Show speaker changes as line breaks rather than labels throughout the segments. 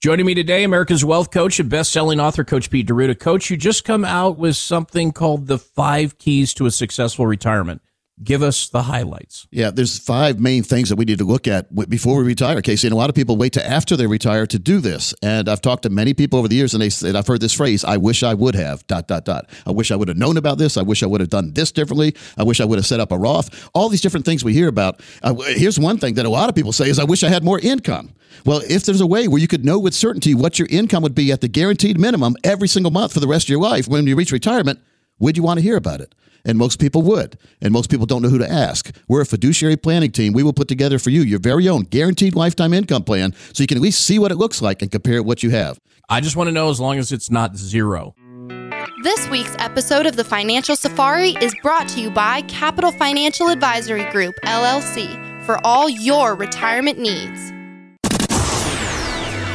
Joining me today, America's Wealth Coach and best-selling author, Coach Pete D'Arruda. Coach, you just come out with something called the Five Keys to a Successful Retirement. Give us the highlights.
Yeah, there's five main things that we need to look at before we retire, Casey. And a lot of people wait to after they retire to do this. And I've talked to many people over the years, and they said, I've heard this phrase, I wish I would have, dot, dot, dot. I wish I would have known about this. I wish I would have done this differently. I wish I would have set up a Roth. All these different things we hear about. Uh, here's one thing that a lot of people say is, I wish I had more income. Well, if there's a way where you could know with certainty what your income would be at the guaranteed minimum every single month for the rest of your life when you reach retirement, would you want to hear about it? And most people would. And most people don't know who to ask. We're a fiduciary planning team. We will put together for you your very own guaranteed lifetime income plan so you can at least see what it looks like and compare it what you have.
I just want to know as long as it's not zero.
This week's episode of the Financial Safari is brought to you by Capital Financial Advisory Group, LLC, for all your retirement needs.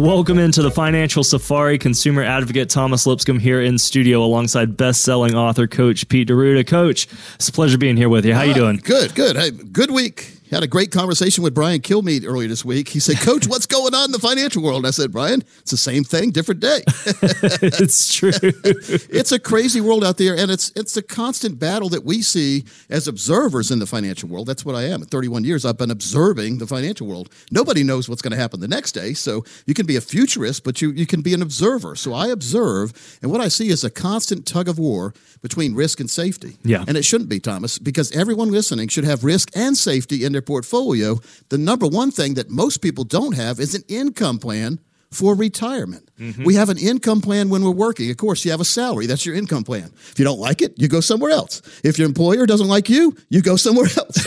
Welcome into the Financial Safari. Consumer advocate Thomas Lipscomb here in studio alongside best-selling author Coach Pete D'Arruda. Coach, it's a pleasure being here with you. How uh, you doing?
Good, good. Hey, good week had a great conversation with Brian Kilmeade earlier this week. He said, Coach, what's going on in the financial world? And I said, Brian, it's the same thing, different day.
it's true.
it's a crazy world out there, and it's it's a constant battle that we see as observers in the financial world. That's what I am. At 31 years, I've been observing the financial world. Nobody knows what's going to happen the next day. So you can be a futurist, but you, you can be an observer. So I observe, and what I see is a constant tug of war between risk and safety.
Yeah.
And it shouldn't be, Thomas, because everyone listening should have risk and safety in their portfolio. The number one thing that most people don't have is an income plan for retirement. Mm-hmm. We have an income plan when we're working. Of course, you have a salary. That's your income plan. If you don't like it, you go somewhere else. If your employer doesn't like you, you go somewhere else.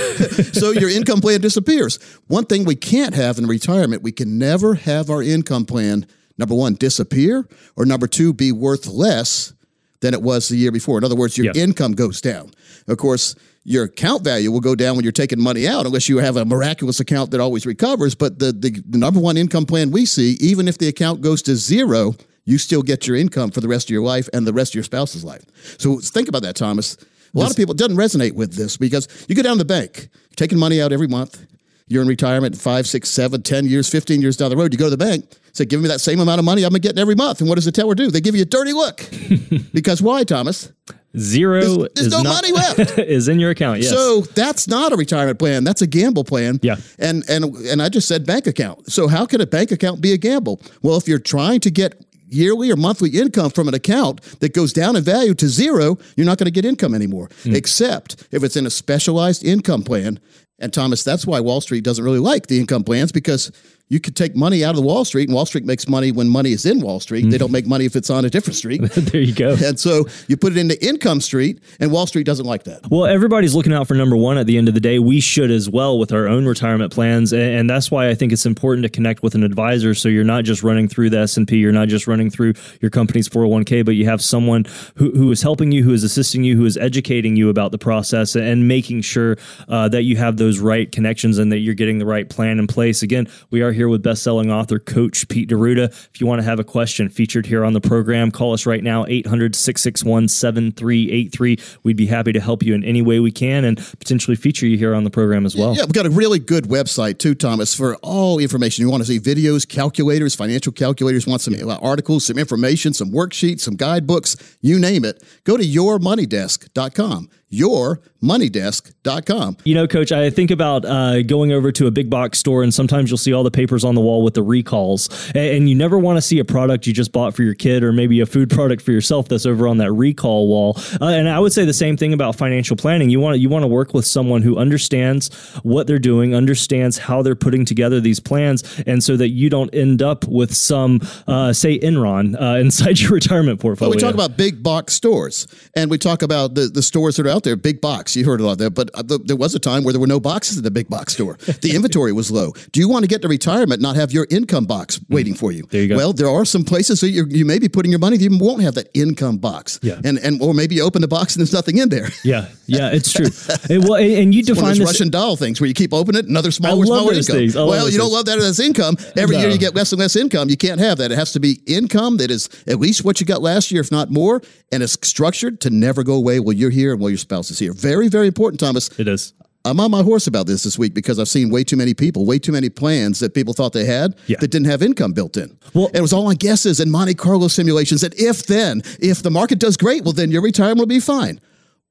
so your income plan disappears. One thing we can't have in retirement, we can never have our income plan, number one, disappear, or number two, be worth less than it was the year before. In other words, your yep. income goes down. Of course, your account value will go down when you're taking money out unless you have a miraculous account that always recovers. But the, the, the number one income plan we see, even if the account goes to zero, you still get your income for the rest of your life and the rest of your spouse's life. So think about that, Thomas. A lot of people doesn't resonate with this because you go down to the bank, taking money out every month. You're in retirement five, six, seven, ten years, 15 years down the road. You go to the bank, say, give me that same amount of money I'm getting every month. And what does the teller do? They give you a dirty look. because why, Thomas?
Zero
there's, there's no not, money left
is in your account. Yes.
So that's not a retirement plan. That's a gamble plan.
Yeah.
And and and I just said bank account. So how can a bank account be a gamble? Well, if you're trying to get yearly or monthly income from an account that goes down in value to zero, you're not going to get income anymore. Mm. Except if it's in a specialized income plan. And Thomas, that's why Wall Street doesn't really like the income plans because you could take money out of the Wall Street, and Wall Street makes money when money is in Wall Street. Mm-hmm. They don't make money if it's on a different street.
there you go.
And so you put it into income street, and Wall Street doesn't like that.
Well, everybody's looking out for number one at the end of the day. We should as well with our own retirement plans, and that's why I think it's important to connect with an advisor. So you're not just running through the S and P, you're not just running through your company's 401k, but you have someone who, who is helping you, who is assisting you, who is educating you about the process, and making sure uh, that you have those right connections and that you're getting the right plan in place. Again, we are here here with best-selling author Coach Pete D'Arruda. If you want to have a question featured here on the program, call us right now 800-661-7383. We'd be happy to help you in any way we can and potentially feature you here on the program as well.
Yeah, we've got a really good website too, Thomas, for all information. You want to see videos, calculators, financial calculators, want some uh, articles, some information, some worksheets, some guidebooks, you name it. Go to yourmoneydesk.com yourmoneydesk.com.
You know, coach, I think about uh, going over to a big box store and sometimes you'll see all the papers on the wall with the recalls. And you never want to see a product you just bought for your kid or maybe a food product for yourself that's over on that recall wall. Uh, and I would say the same thing about financial planning. You want to, you want to work with someone who understands what they're doing, understands how they're putting together these plans, and so that you don't end up with some, uh, say, Enron uh, inside your retirement portfolio.
Well, we talk about big box stores and we talk about the, the stores that are out out there, big box. You heard a lot of that, but uh, there was a time where there were no boxes in the big box store. The inventory was low. Do you want to get to retirement, not have your income box mm. waiting for you?
There you go.
Well, there are some places that you you may be putting your money that you won't have that income box.
Yeah.
And and or maybe you open the box and there's nothing in there.
Yeah. Yeah. It's true. and, well, and you define
this Russian doll things where you keep opening it, another smaller, smaller income.
Things.
Well, you don't love that as income. Every no. year you get less and less income. You can't have that. It has to be income that is at least what you got last year, if not more, and it's structured to never go away while you're here and while your spouse is here. Very, very important, Thomas.
It is.
I'm on my horse about this this week because I've seen way too many people, way too many plans that people thought they had
yeah.
that didn't have income built in. Well, and it was all on guesses and Monte Carlo simulations. that if then, if the market does great, well, then your retirement will be fine.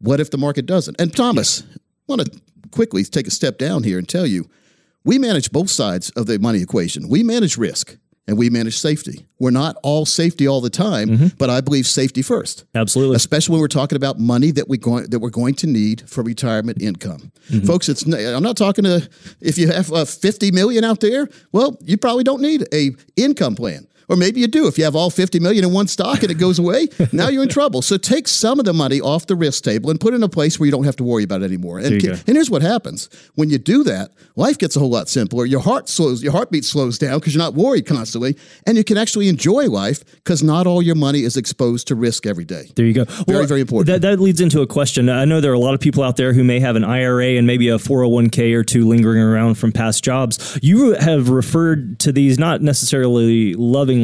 What if the market doesn't? And Thomas, yeah. I want to quickly take a step down here and tell you we manage both sides of the money equation. We manage risk and we manage safety. We're not all safety all the time, mm-hmm. but I believe safety first.
Absolutely,
especially when we're talking about money that we going that we're going to need for retirement income, mm-hmm. folks. It's I'm not talking to if you have uh, 50 million out there. Well, you probably don't need a income plan. Or maybe you do. If you have all 50 million in one stock and it goes away, now you're in trouble. So take some of the money off the risk table and put it in a place where you don't have to worry about it anymore. And, and here's what happens. When you do that, life gets a whole lot simpler. Your heart slows, your heartbeat slows down because you're not worried constantly. And you can actually enjoy life because not all your money is exposed to risk every day.
There you go.
Very, well, very important.
That, that leads into a question. I know there are a lot of people out there who may have an IRA and maybe a 401k or two lingering around from past jobs. You have referred to these not necessarily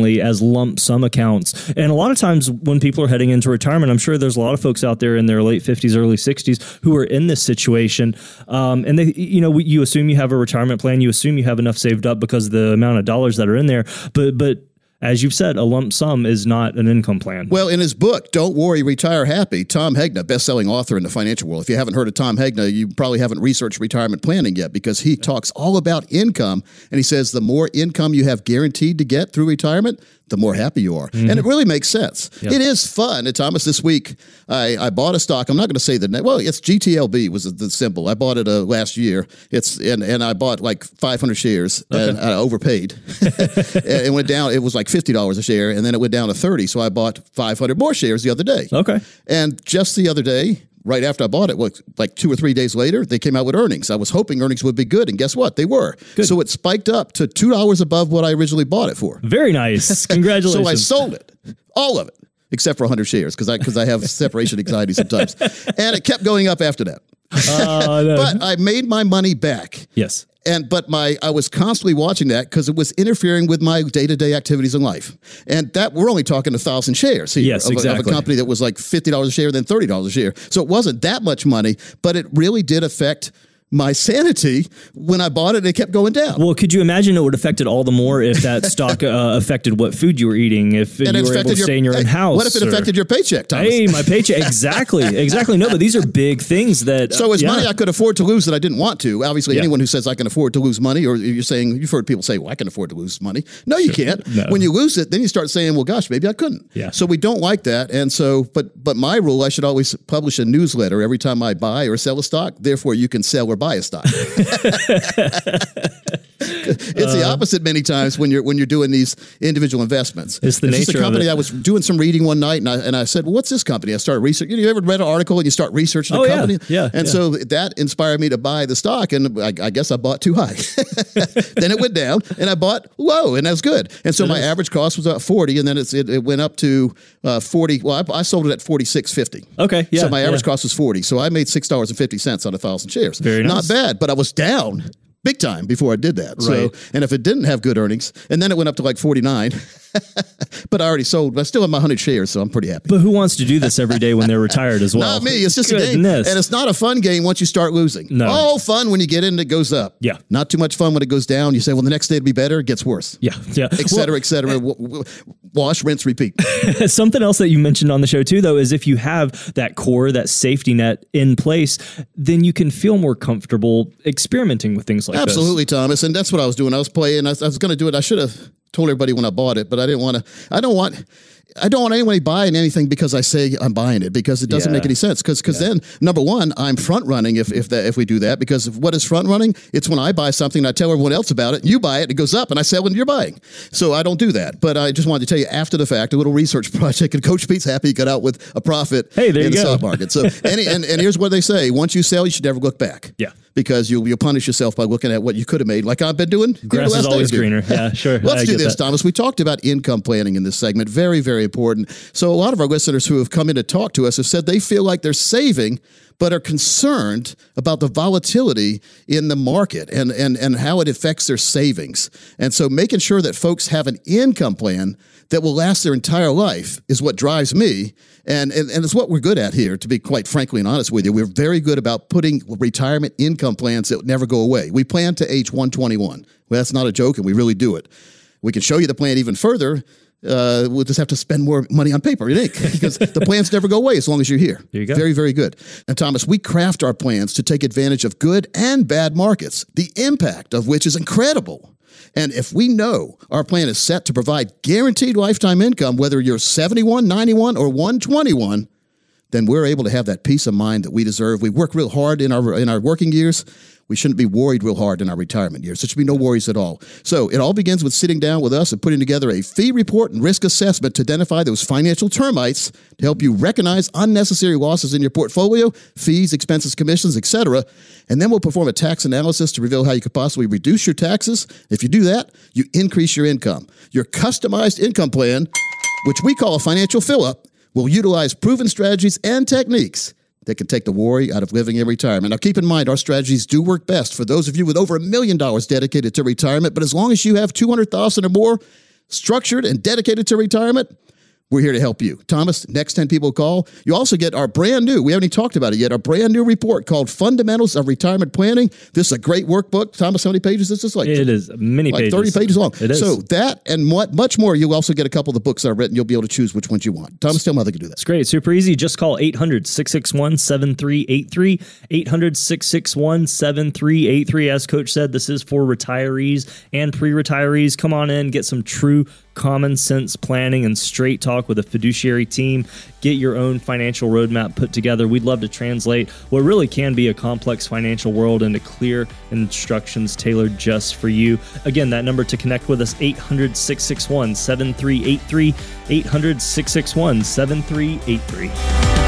as lump sum accounts. And a lot of times when people are heading into retirement, I'm sure there's a lot of folks out there in their late 50s, early 60s who are in this situation. Um, and they, you know, you assume you have a retirement plan, you assume you have enough saved up because of the amount of dollars that are in there. But, but, as you've said, a lump sum is not an income plan.
Well, in his book, Don't Worry, Retire Happy, Tom Hegna, best-selling author in the financial world. If you haven't heard of Tom Hegna, you probably haven't researched retirement planning yet because he talks all about income and he says the more income you have guaranteed to get through retirement, the more happy you are. Mm-hmm. And it really makes sense. Yep. It is fun. And Thomas, this week, I, I bought a stock. I'm not going to say the name. Well, it's GTLB was the symbol. I bought it uh, last year. It's and, and I bought like 500 shares okay. and I overpaid. it went down. It was like $50 a share and then it went down to 30. So I bought 500 more shares the other day.
Okay.
And just the other day, right after I bought it, like two or three days later, they came out with earnings. I was hoping earnings would be good, and guess what? They were. Good. So it spiked up to two dollars above what I originally bought it for.
Very nice. Congratulations.
so I sold it, all of it, except for 100 shares, because I because I have separation anxiety sometimes, and it kept going up after that. Uh, no. but I made my money back.
Yes
and but my I was constantly watching that because it was interfering with my day to day activities in life, and that we're only talking a thousand shares here
yes,
of,
exactly.
of a company that was like fifty dollars a share, then thirty dollars a share. So it wasn't that much money, but it really did affect my sanity when I bought it. It kept going down.
Well, could you imagine it would affect it all the more if that stock uh, affected what food you were eating? If and you were able to stay in your own house?
What if it or, affected your paycheck? Thomas?
Hey, my paycheck. Exactly, exactly. No, but these are big things that.
So it's yeah. money I could afford to lose that I didn't want to. Obviously, yeah. anyone who says I can afford to lose money, or you're saying you've heard people say, "Well, I can afford to lose money." No, you sure. can't. No. When you lose it, then you start saying, "Well, gosh, maybe I couldn't."
Yeah.
So we don't like that, and so but but my rule, I should always publish a newsletter every time I buy or sell a stock. Therefore, you can sell or buy a stock. it's the opposite many times when you're when you're doing these individual investments.
It's the nature
a company
of
it. I was doing some reading one night, and I and I said, "Well, what's this company?" I started researching. You, know, you ever read an article and you start researching
oh,
a company?
Yeah, yeah
And
yeah.
so that inspired me to buy the stock, and I, I guess I bought too high. then it went down, and I bought low, and that's good. And so it my is. average cost was about forty, and then it, it went up to uh, forty. Well, I, I, sold it at forty six fifty.
Okay, yeah.
So my average
yeah.
cost was forty. So I made six dollars and fifty cents on a thousand shares.
Very nice.
Not bad, but I was down big time before I did that. So, and if it didn't have good earnings, and then it went up to like 49, but I already sold, but I still have my 100 shares, so I'm pretty happy.
But who wants to do this every day when they're retired as well?
Not me. It's just a game. And it's not a fun game once you start losing.
No.
All fun when you get in and it goes up.
Yeah.
Not too much fun when it goes down. You say, well, the next day it'll be better. It gets worse.
yeah, yeah.
Et cetera, et cetera. Eh, w- Wash, rinse, repeat.
Something else that you mentioned on the show too, though, is if you have that core, that safety net in place, then you can feel more comfortable experimenting with things like this.
Absolutely, Thomas. And that's what I was doing. I was playing. I was, I was going to do it. I should have told everybody when I bought it, but I didn't want to. I don't want. I don't want anybody buying anything because I say I'm buying it because it doesn't
Yeah.
make any sense. Because because then number one, I'm front running if if that if we do that because what is front running? It's when I buy something and I tell everyone else about it. You buy it, it goes up, and I sell when you're buying. So I don't do that. But I just wanted to tell you after the fact, a little research project, and Coach Pete's happy he got out with a profit
Hey, there
in
you
the
go.
stock market. So any, and and here's what they say: once you sell, you should never look back.
Yeah.
Because you'll, you'll punish yourself by looking at what you could have made, like I've been doing.
Grass is always greener. Yeah, sure.
Let's
I
do this,
that.
Thomas. We talked about income planning in this segment. Very, very important. So, a lot of our listeners who have come in to talk to us have said they feel like they're saving, but are concerned about the volatility in the market and, and, and how it affects their savings. And so, making sure that folks have an income plan that will last their entire life is what drives me. And, and, and it's what we're good at here, to be quite frankly and honest with you. We're very good about putting retirement income plans that never go away. We plan to age 121. Well, that's not a joke, and we really do it. We can show you the plan even further. Uh, we'll just have to spend more money on paper and ink because the plans never go away as long as you're here.
There you go.
Very, very good. And Thomas, we craft our plans to take advantage of good and bad markets, the impact of which is incredible. And if we know our plan is set to provide guaranteed lifetime income, whether you're 71, 91, or 121, then we're able to have that peace of mind that we deserve. We work real hard in our in our working years. We shouldn't be worried real hard in our retirement years. There should be no worries at all. So it all begins with sitting down with us and putting together a fee report and risk assessment to identify those financial termites to help you recognize unnecessary losses in your portfolio, fees, expenses, commissions, etc. And then we'll perform a tax analysis to reveal how you could possibly reduce your taxes. If you do that, you increase your income. Your customized income plan, which we call a financial fill up, will utilize proven strategies and techniques that can take the worry out of living in retirement. Now, keep in mind, our strategies do work best for those of you with over a million dollars dedicated to retirement. But as long as you have 200,000 or more structured and dedicated to retirement, we're here to help you. Thomas, next 10 people call. You also get our brand new, we haven't even talked about it yet, our brand new report called Fundamentals of Retirement Planning. This is a great workbook. Thomas, how many pages is this? Like
It is many
like
pages.
30 pages long.
It is.
So that and what much more, you'll also get a couple of the books I've written. You'll be able to choose which ones you want. Thomas, tell me how they can do that.
It's great. Super easy. Just call 800 661 7383. 800 661 7383. As Coach said, this is for retirees and pre retirees. Come on in, get some true common sense planning and straight talk with a fiduciary team. Get your own financial roadmap put together. We'd love to translate what really can be a complex financial world into clear instructions tailored just for you. Again, that number to connect with us 800 661 7383. 800 661 7383.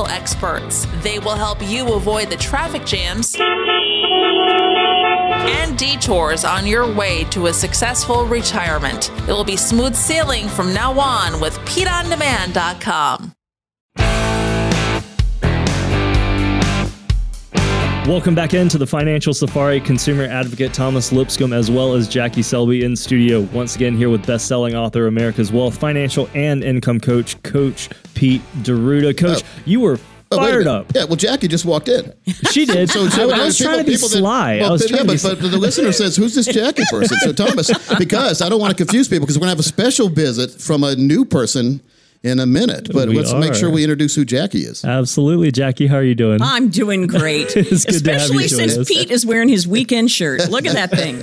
experts. They will help you avoid the traffic jams and detours on your way to a successful retirement. It will be smooth sailing from now on with PeteOnDemand.com.
Welcome back into the Financial Safari. Consumer advocate Thomas Lipscomb, as well as Jackie Selby in studio. Once again, here with best selling author, America's Wealth, financial and income coach, Coach Pete D'Arruda. Coach,
Oh.
you were
Oh,
fired up.
Yeah, well, Jackie just walked in.
She did.
So,
I,
so
I was
people-
trying to be
that-
sly.
well,
I was
but,
trying
yeah,
to
but, but the listener says, "Who's this Jackie person?" So Thomas, because I don't want to confuse people, because we're going to have a special visit from a new person in a minute. But
We
let's make sure we introduce who Jackie is.
Absolutely, Jackie. How are you doing?
I'm doing great.
It's good to have you
Especially since
us.
Pete is wearing his weekend shirt. Look at that thing.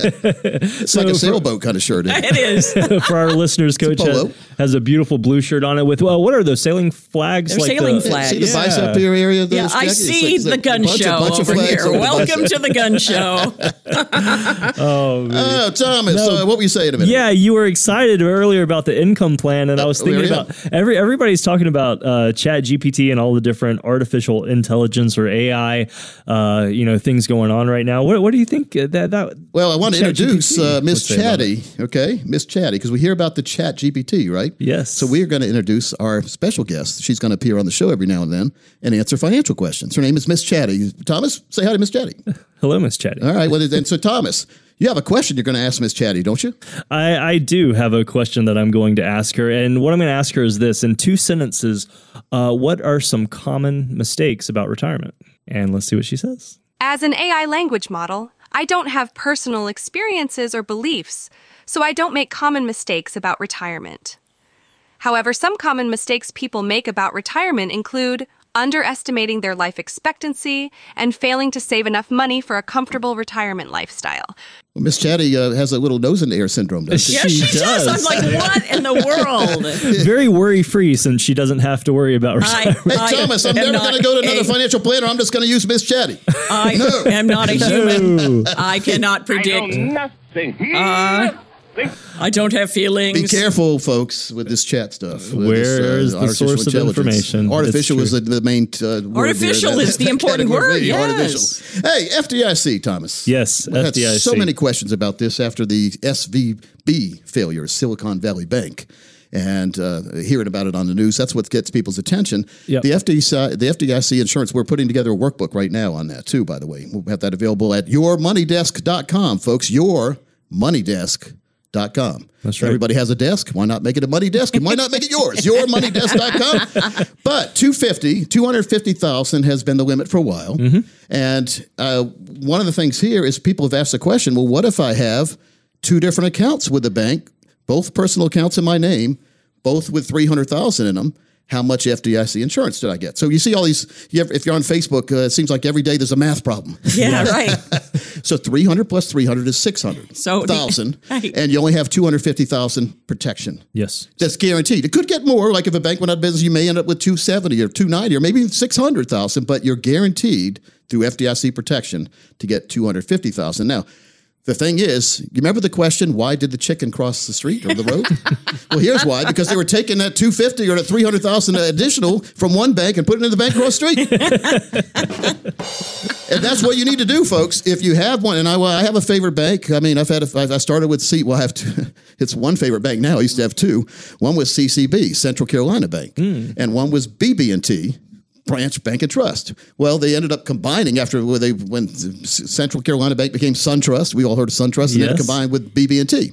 It's like a sailboat kind of shirt. isn't it?
It is.
For our listeners, Coach
polo.
has, has a beautiful blue shirt on it with well, what are those sailing flags?
They're sailing
the,
flags.
See the
Yeah.
bicep here area? Of those,
Yeah, I see
like-
the
it's
gun
a bunch of-
show
bunch
over here.
over
Welcome to the gun show.
Oh, man.
Oh, Thomas,
No.
uh, what were you saying a minute?
Yeah, you were excited earlier about the income plan, and I was thinking about every everybody's talking about uh, Chat GPT and all the different artificial intelligence or AI, uh, you know, things going on right now. What, what do you think uh, that that?
Well, I want to introduce uh, Miss Chatty, okay? Miss Chatty, because we hear about the Chat GPT, right?
Yes.
So we are going to introduce our special guest. She's going to appear on the show every now and then and answer financial questions. Her name is Miss Chatty. Thomas, say hi to Miss Chatty.
Hello, Miss Chatty.
All right. Well, then, so Thomas, you have a question you're going to ask Miss Chatty, don't you?
I, I do have a question that I'm going to ask her, and what I'm going to ask her is this: in two sentences, uh, what are some common mistakes about retirement? And let's see what she says.
As an AI language model, I don't have personal experiences or beliefs, so I don't make common mistakes about retirement. However, some common mistakes people make about retirement include underestimating their life expectancy and failing to save enough money for a comfortable retirement lifestyle.
Well, Miss Chatty uh, has a little nose in the air syndrome, doesn't she?
Yes, she, does. I'm like, what in the world?
Very worry free, since she doesn't have to worry about
I,
retirement.
Hey,
I
Thomas, I'm never
not
going to go to another
a-
financial planner. I'm just going to use Miss Chatty.
I am not a human. I cannot predict.
I know nothing.
I don't have feelings.
Be careful, folks, with this chat stuff. with this, uh,
Where's the
artificial
source of information?
Artificial is the, the main uh, word
Artificial
there.
is the important
category.
word, yes.
Artificial. Hey, FDIC, Thomas.
Yes,
We've had
FDIC.
so many questions about this after the SVB failure, Silicon Valley Bank. And uh, hearing about it on the news, that's what gets people's attention.
Yep.
The FDIC, the FDIC insurance, we're putting together a workbook right now on that too. By the way, we'll have that available at yourmoneydesk.com, folks. Yourmoneydesk.com.
That's right.
Everybody has a desk. Why not make it a money desk? And why not make it yours? Yourmoneydesk.com. but 250, 250,000 has been the limit for a while.
Mm-hmm.
And uh, one of the things here is people have asked the question, well, what if I have two different accounts with the bank, both personal accounts in my name, both with 300,000 in them? How much FDIC insurance did I get? So you see all these. You ever, if you're on Facebook, uh, it seems like every day there's a math problem.
Yeah, right.
So 300 plus 300 is 600
So-
thousand,
Right.
and you only have 250,000 protection.
yes.
That's guaranteed. It could get more. Like if a bank went out of business, you may end up with 270 or 290 or maybe 600,000, but you're guaranteed through FDIC protection to get 250,000. Now, the thing is, you remember the question, why did the chicken cross the street or the road? well, here's why, because they were taking that 250 or that 300,000 additional from one bank and putting it in the bank across the street. and that's what you need to do, folks. If you have one, and I, well, I have a favorite bank. I mean, I've had, a, I started with C. Well, I have two. It's one favorite bank now. I used to have two. One was CCB, Central Carolina Bank, hmm. and one was BB&T. Branch Bank and Trust. Well, they ended up combining after when they when Central Carolina Bank became SunTrust. We all heard of SunTrust, and then it combined with BB&T,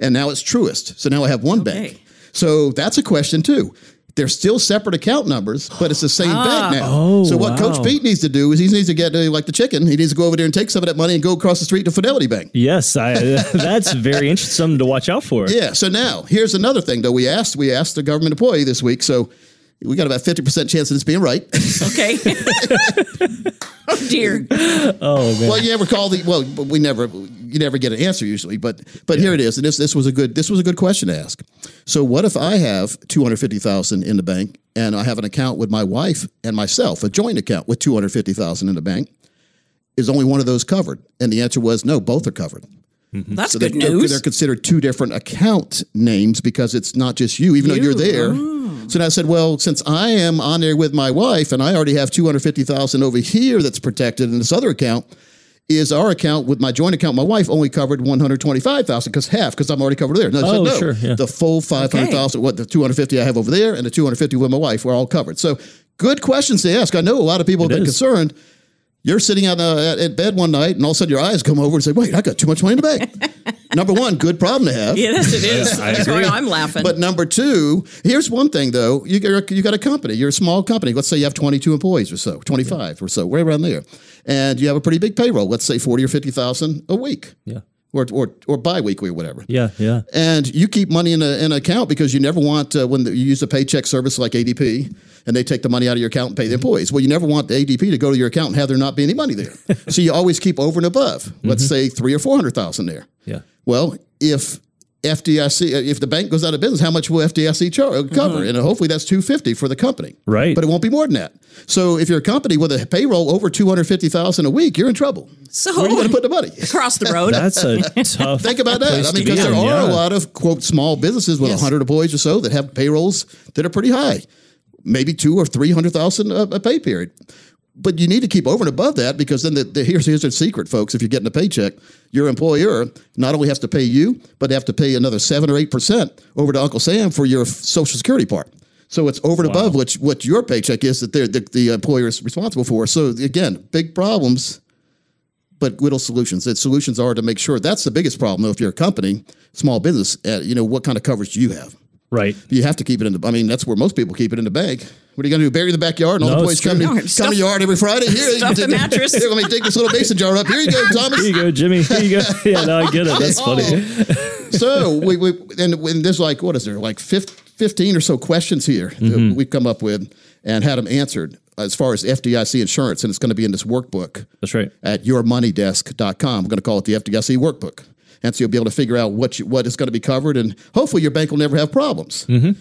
and now it's Truist. So now I have one bank. So that's a question too. They're still separate account numbers, but it's the same bank now.
Oh,
so what
wow.
Coach Pete needs to do is he needs to get uh, like the chicken. He needs to go over there and take some of that money and go across the street to Fidelity Bank.
Yes, I, that's very interesting. Something to watch out for.
Yeah. So now here's another thing though. We asked we asked the government employee this week, so we got about fifty percent chance of this being right.
Okay. oh dear.
Oh man.
well, you never call the well, we never you never get an answer usually, but but here it is, and this this was a good this was a good question to ask. So what if I have two hundred fifty thousand in the bank and I have an account with my wife and myself, a joint account with two hundred fifty thousand in the bank? Is only one of those covered? And the answer was no, both are covered. Mm-hmm.
That's
So
good
they, they're-
news.
They're considered two different account names because it's not just you, even though you're there.
Oh.
So I said, well, since I am on there with my wife and I already have two hundred fifty thousand over here that's protected in this other account, is our account with my joint account, my wife only covered one hundred twenty five thousand because half because I'm already covered there. No, I said,
Oh,
no,
sure, yeah.
the full five hundred thousand, what the two hundred fifty I have over there, and the two hundred fifty with my wife, we're all covered. So good questions to ask. I know a lot of people have been
is.
concerned. You're sitting out uh, at, at bed one night, and all of a sudden your eyes come over and say, "Wait, I got too much money in the bank." number one, good problem to have.
yes, it is. That's why I'm laughing.
But number two, here's one thing though: you got you got a company. You're a small company. Let's say you have 22 employees or so, 25 or so, right around there, and you have a pretty big payroll. Let's say 40 or 50 thousand a week.
yeah.
Or or or biweekly or whatever.
Yeah, yeah.
And you keep money in, a, in an account because you never want uh, when the, you use a paycheck service like ADP and they take the money out of your account and pay the employees. Well, you never want the ADP to go to your account and have there not be any money there. so you always keep over and above. Let's say three or four hundred thousand there.
Yeah.
Well, if FDIC, uh, if the bank goes out of business, how much will FDIC char- uh, cover? And hopefully that's 250 for the company.
Right.
But it won't be more than that. So if you're a company with a payroll over 250,000 a week, you're in trouble.
So
Where are you going to put the money?
across the road.
That's a tough.
Think about that.
place
I
to
mean,
be
because there
in,
are a lot of quote small businesses with a
Yes.
100 employees or so that have payrolls that are pretty high, maybe two or 300,000 a, a pay period. But you need to keep over and above that because then the, the, here's here's the secret, folks. If you're getting a paycheck, your employer not only has to pay you, but they have to pay another seven or eight percent over to Uncle Sam for your Social Security part. So it's over and above what what your paycheck is that they're, the the employer is responsible for. So again, big problems but little solutions. The solutions are to make sure that's the biggest problem. Though, if you're a company, small business, uh, you know what kind of coverage do you have?
Right.
You have to keep it in the. I mean, that's where most people keep it in the bank. What are you going to do? Bury it in the backyard and all
No,
the boys
it's
come to,
true.
come
Stuff-
to your yard every Friday. Here, you
stuff
can
the
take-
mattress.
Here, let me take this little mason jar up. Here you go, Thomas.
Here you go, Jimmy. Here you go. Yeah, no, I get it. That's funny.
so we, we and when there's like what is there like fif- 15 or so questions here
Mm-hmm.
that we've come up with and had them answered as far as FDIC insurance and it's going to be in this workbook
That's right.
at yourmoneydesk.com. We're going to call it the FDIC workbook. And so you'll be able to figure out what you, what is going to be covered and hopefully your bank will never have problems.
Mm-hmm.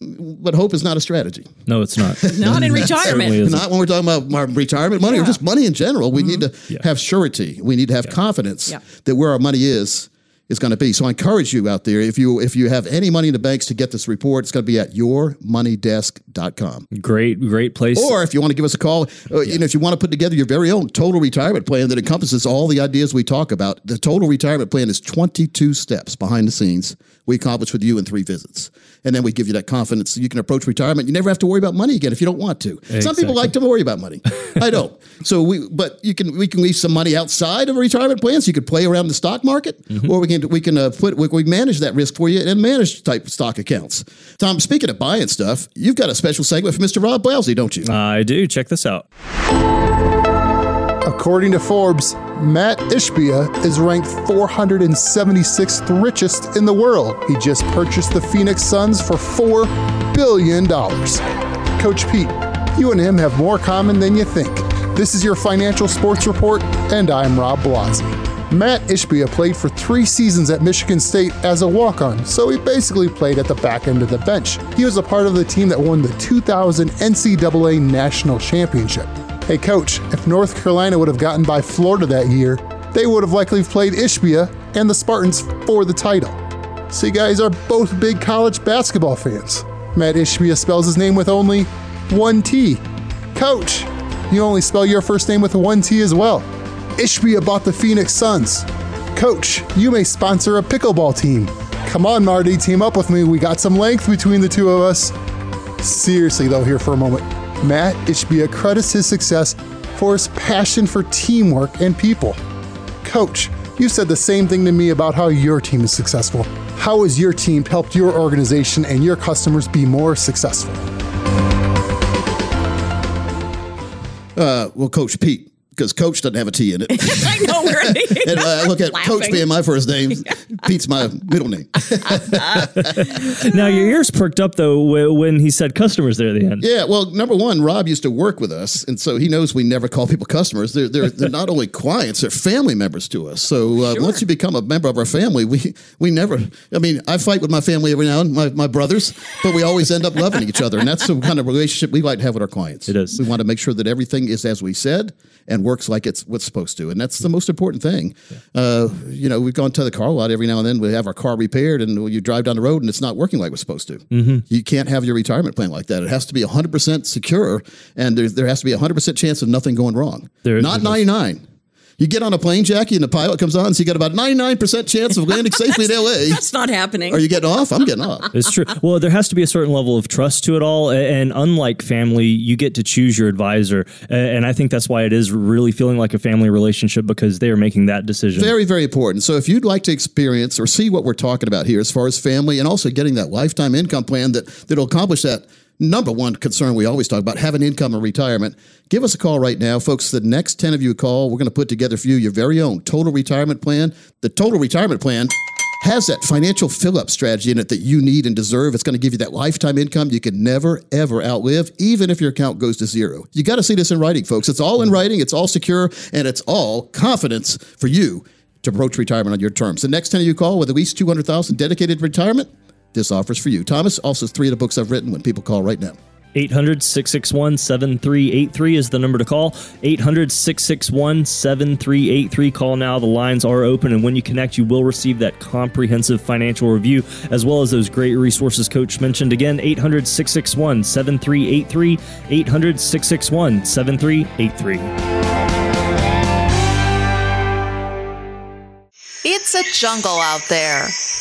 But hope is not a strategy.
No, it's not.
Not in retirement.
isn't.
When we're talking about our retirement money or just money in general. We need to
Yeah.
have surety. We need to have confidence
Yeah.
that where our money is is going to be. So I encourage you out there if you if you have any money in the banks to get this report, it's going to be at yourmoneydesk.com.
Great, great place.
Or if you want to give us a call, uh, you know, if you want to put together your very own total retirement plan that encompasses all the ideas we talk about, the total retirement plan is 22 steps behind the scenes we accomplish with you in three visits. And then we give you that confidence so you can approach retirement. You never have to worry about money again if you don't want to. Some people like to worry about money. I don't. So we, but you can, we can leave some money outside of a retirement plan so you could play around the stock market, or we can, we can uh, put, we, we manage that risk for you and manage type stock accounts. Tom, speaking of buying stuff, you've got a special segment for Mr. Rob Blasi, don't you?
I do. Check this out.
According to Forbes, Matt Ishbia is ranked 476th richest in the world. He just purchased the Phoenix Suns for $4 billion. Coach Pete, you and him have more common than you think. This is your financial sports report, and I'm Rob Blasi. Matt Ishbia played for three seasons at Michigan State as a walk on, so he basically played at the back end of the bench. He was a part of the team that won the 2000 NCAA National Championship. Hey, coach, if North Carolina would have gotten by Florida that year, they would have likely played Ishbia and the Spartans for the title. So, you guys are both big college basketball fans. Matt Ishbia spells his name with only one T. Coach, you only spell your first name with one T as well. Ishbia bought the Phoenix Suns. Coach, you may sponsor a pickleball team. Come on, Marty, team up with me. We got some length between the two of us. Seriously, though, here for a moment. Matt Ishbia credits his success for his passion for teamwork and people. Coach, you said the same thing to me about how your team is successful. How has your team helped your organization and your customers be more successful?
Uh, well, Coach Pete, because Coach doesn't have a T in it.
I know, right?
and uh, I look at Coach being my first name, Pete's my middle name.
Now your ears perked up though when he said customers there at the end.
Yeah, well, number one, Rob used to work with us, and so he knows we never call people customers. They're they're, they're not only clients; they're family members to us. So uh, once you become a member of our family, we we never. I mean, I fight with my family every now and my my brothers, but we always end up loving each other, and that's the kind of relationship we like to have with our clients.
It is.
We want to make sure that everything is as we said and works like it's what's supposed to, and that's the most important thing. Uh, you know, we've gone to the car lot every now and then. We have our car repaired, and you drive down the road, and it's not working like it's supposed to.
Mm-hmm.
You can't have your retirement plan like that. It has to be 100% secure, and there, there has to be a 100% chance of nothing going wrong.
There-
not 99. You get on a plane, Jackie, and the pilot comes on, so you got about 99% chance of landing safely in LA.
That's not happening.
Are you getting off? I'm getting off.
It's true. Well, there has to be a certain level of trust to it all, and unlike family, you get to choose your advisor, and I think that's why it is really feeling like a family relationship because they are making that decision.
Very, very important. So if you'd like to experience or see what we're talking about here as far as family and also getting that lifetime income plan that that'll accomplish that number one concern we always talk about having income in retirement. Give us a call right now, folks. The next 10 of you call, we're going to put together for you your very own total retirement plan. The total retirement plan has that financial fill up strategy in it that you need and deserve. It's going to give you that lifetime income you can never, ever outlive, even if your account goes to zero. You got to see this in writing, folks. It's all in writing, it's all secure, and it's all confidence for you to approach retirement on your terms. The next 10 of you call with at least 200000 dedicated retirement, this offers for you. Thomas, also three of the books I've written when people call right now.
800 661 7383 is the number to call. 800 661 7383. Call now. The lines are open. And when you connect, you will receive that comprehensive financial review as well as those great resources Coach mentioned. Again, 800 661 7383. 800 661 7383.
It's a jungle out there.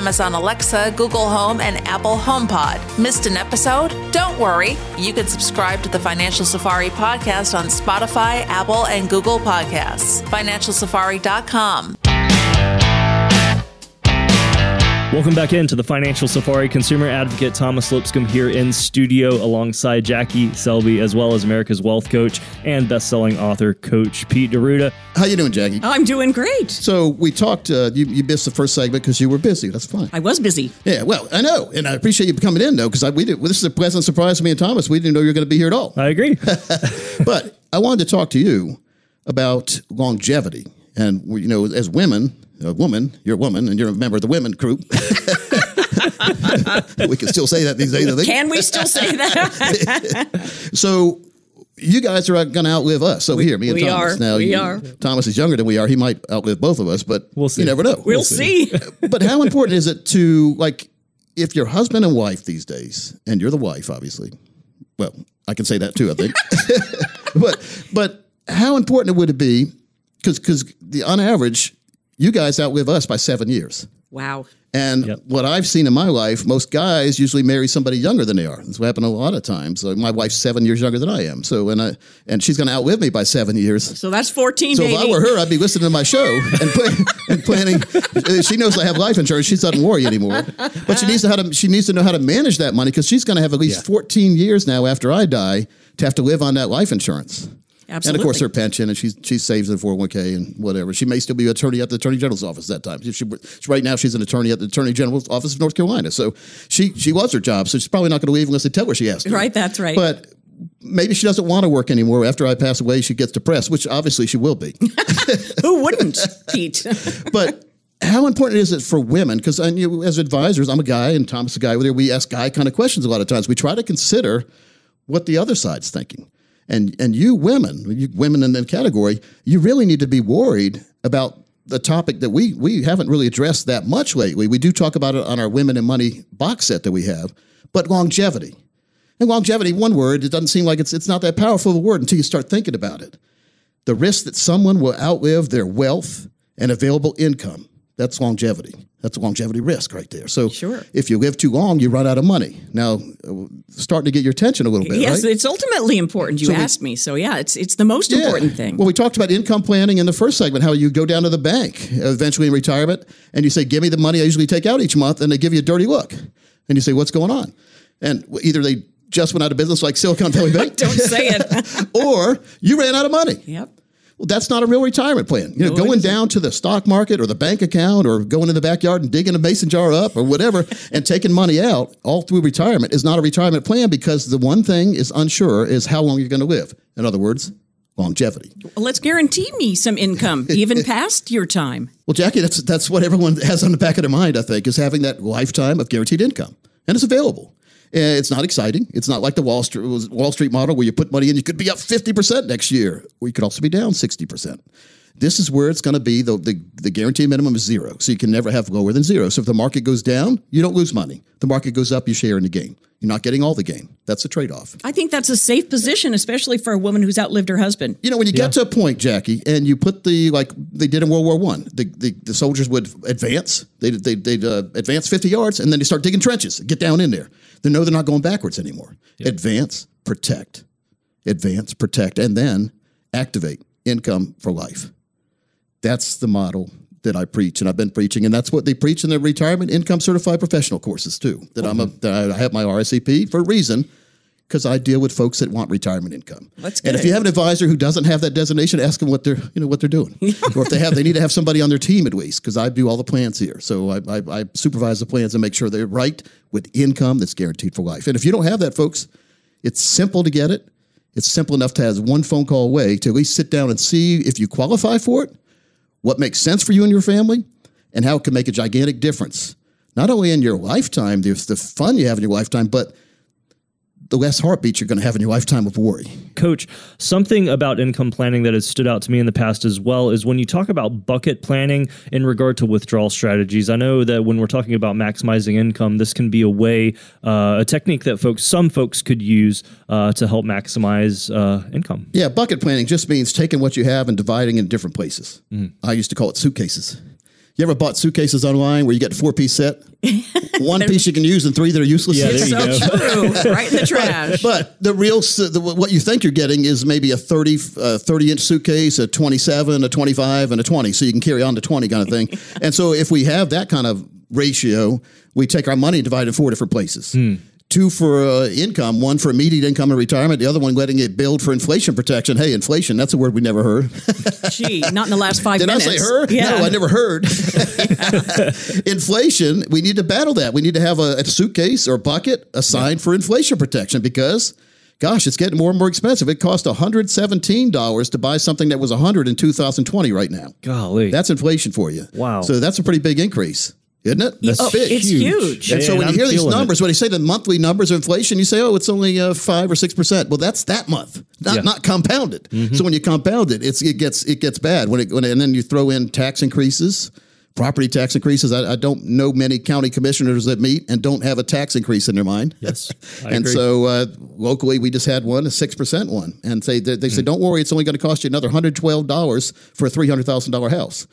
Amazon Alexa, Google Home, and Apple HomePod. Missed an episode? Don't worry. You can subscribe to the Financial Safari podcast on Spotify, Apple, and Google Podcasts. FinancialSafari.com.
Welcome back into the Financial Safari. Consumer advocate Thomas Lipscomb here in studio alongside Jackie Selby, as well as America's Wealth Coach and best-selling author Coach Pete D'Arruda.
How you doing, Jackie?
I'm doing great.
So we talked. Uh, you, you missed the first segment because you were busy. That's fine.
I was busy.
Yeah, well, I know, and I appreciate you coming in though, because we did. Well, this is a pleasant surprise to me and Thomas. We didn't know you were going to be here at all.
I agree.
but I wanted to talk to you about longevity, and you know, as women, a woman, you're a woman, and you're a member of the women group. we can still say that these days. I think.
Can we still say that?
So you guys are going to outlive us over here, me and
we
Thomas.
are.
Now,
We
you-
are.
Thomas is younger than we are. He might outlive both of us, but
We'll see.
You never know.
we'll see.
but how important is it to like if you're husband and wife these days, and you're the wife, obviously. Well, I can say that too. I think. but but how important would it be? Because because the on average, you guys outlive us by seven years.
Wow.
And what I've seen in my life, most guys usually marry somebody younger than they are. That's what happened a lot of times. Like my wife's seven years younger than I am. So and I and she's going to outlive me by seven years.
So that's 14,
So
baby.
if I were her, I'd be listening to my show and, play, and planning. uh, She knows I have life insurance. She doesn't worry anymore. But she needs to how to she needs to know how to manage that money because she's going to have at least 14 years now after I die to have to live on that life insurance. And of course, her pension, and she she saves in 401k and whatever. She may still be an attorney at the Attorney General's office that time. She, right now, she's an attorney at the Attorney General's office of North Carolina. So she she loves her job. So she's probably not going to leave unless they tell her she has to.
Right, that's right.
But maybe she doesn't want to work anymore. After I pass away, she gets depressed, which obviously she will be.
Who wouldn't, Pete?
but how important is it for women? Because you, as advisors, I'm a guy and Thomas is a guy. Where we ask guy kind of questions a lot of times. We try to consider what the other side's thinking. And and you women, you women in that category, you really need to be worried about the topic that we we haven't really addressed that much lately. We do talk about it on our Women and Money box set that we have, but longevity. And longevity, one word, it doesn't seem like it's it's not that powerful a word until you start thinking about it. The risk that someone will outlive their wealth and available income. That's longevity. That's a longevity risk right there. So
Sure.
if you live too long, you run out of money. Now, starting to get your attention a little bit,
yes,
right?
it's ultimately important. You
So we-
asked me. So, yeah, it's it's the most
Yeah.
important thing.
Well, we talked about income planning in the first segment, how you go down to the bank eventually in retirement and you say, Give me the money I usually take out each month, and they give you a dirty look. And you say, What's going on? And either they just went out of business like Silicon Valley Bank,
Don't say it.
or you ran out of money.
yep.
Well, that's not a real retirement plan. You know,
No,
going down to the stock market or the bank account or going in the backyard and digging a mason jar up or whatever and taking money out all through retirement is not a retirement plan because the one thing is unsure is how long you're going to live. In other words, longevity.
Well, let's guarantee me some income, even past your time.
Well, Jackie, that's that's what everyone has on the back of their mind. I think is having that lifetime of guaranteed income, and it's available. Uh, It's not exciting. It's not like the Wall Street Wall Street model where you put money in, you could be up fifty percent next year, or you could also be down sixty percent. This is where it's going to be. The, the, the guaranteed minimum is zero. So you can never have lower than zero. So if the market goes down, you don't lose money. The market goes up, you share in the gain. You're not getting all the gain. That's a trade off.
I think that's a safe position, especially for a woman who's outlived her husband.
You know, when you get to a point, Jackie, and you put the like they did in World War One, the, the the soldiers would advance. They they they'd uh, advance fifty yards, and then they start digging trenches, get down in there. They know they're not going backwards anymore. Advance, protect, advance, protect, and then activate income for life. That's the model that I preach, and I've been preaching, and that's what they preach in their retirement income certified professional courses too. That I'm a mm-hmm. that I have my RICP for a reason because I deal with folks that want retirement income.
That's good.
And if you have an advisor who doesn't have that designation, ask them what they're you know what they're doing, or if they have, they need to have somebody on their team at least because I do all the plans here. So I, I, I supervise the plans and make sure they're right with income that's guaranteed for life. And if you don't have that, folks, it's simple to get it. It's simple enough to have one phone call away to at least sit down and see if you qualify for it, what makes sense for you and your family, and how it can make a gigantic difference. Not only in your lifetime, the fun you have in your lifetime, but the less heartbeats you're going to have in your lifetime of worry.
Coach, something about income planning that has stood out to me in the past as well is when you talk about bucket planning in regard to withdrawal strategies. I know that when we're talking about maximizing income, this can be a way, uh, a technique that folks, some folks could use uh, to help maximize uh, income.
Yeah, bucket planning just means taking what you have and dividing it in different places. I used to call it suitcases. You ever bought suitcases online where you get a four piece set? One piece you can use and three that are useless.
Yeah, there you
so
go.
true. right in the trash.
But the real, the, what you think you're getting is maybe a 30, uh, 30 inch suitcase, a 27, a 25, and a 20. So you can carry on to 20 kind of thing. and so if we have that kind of ratio, we take our money and divide it in four different places. Two for uh, income, one for immediate income and retirement, the other one letting it build for inflation protection. Hey, inflation, that's a word we never heard.
Gee, not in the last five
Did
minutes.
I say her?
Yeah.
No, I never heard. inflation, we need to battle that. We need to have a, a suitcase or bucket assigned for inflation protection because, gosh, it's getting more and more expensive. It cost $117 to buy something that was 100 in 2020 right now.
Golly.
That's inflation for you.
Wow.
So that's a pretty big increase. Isn't it? That's
Oh,
big.
it's huge.
And so
Man,
when you
I'm
hear these
feeling it.
numbers, when they say the monthly numbers of inflation, you say, "Oh, it's only uh, five or six percent." Well, that's that month, not
Yeah.
not compounded. So when you compound it, it's it gets it gets bad. When it when and then you throw in tax increases, property tax increases. I, I don't know many county commissioners that meet and don't have a tax increase in their mind.
Yes, I
and
agree.
so uh, locally, we just had one, a six percent one, and say they, they
Hmm.
say, "Don't worry, it's only going to cost you another hundred twelve dollars for a three hundred thousand dollar house."